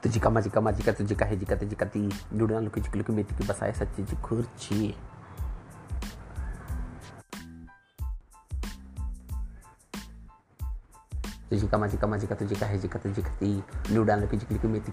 tu de cama de cama de cata de carre de cata de cata e durando que de clique meter que passar essa de curtir tu de cama de cama de cata de carre de cata de cata e durando que de clique meter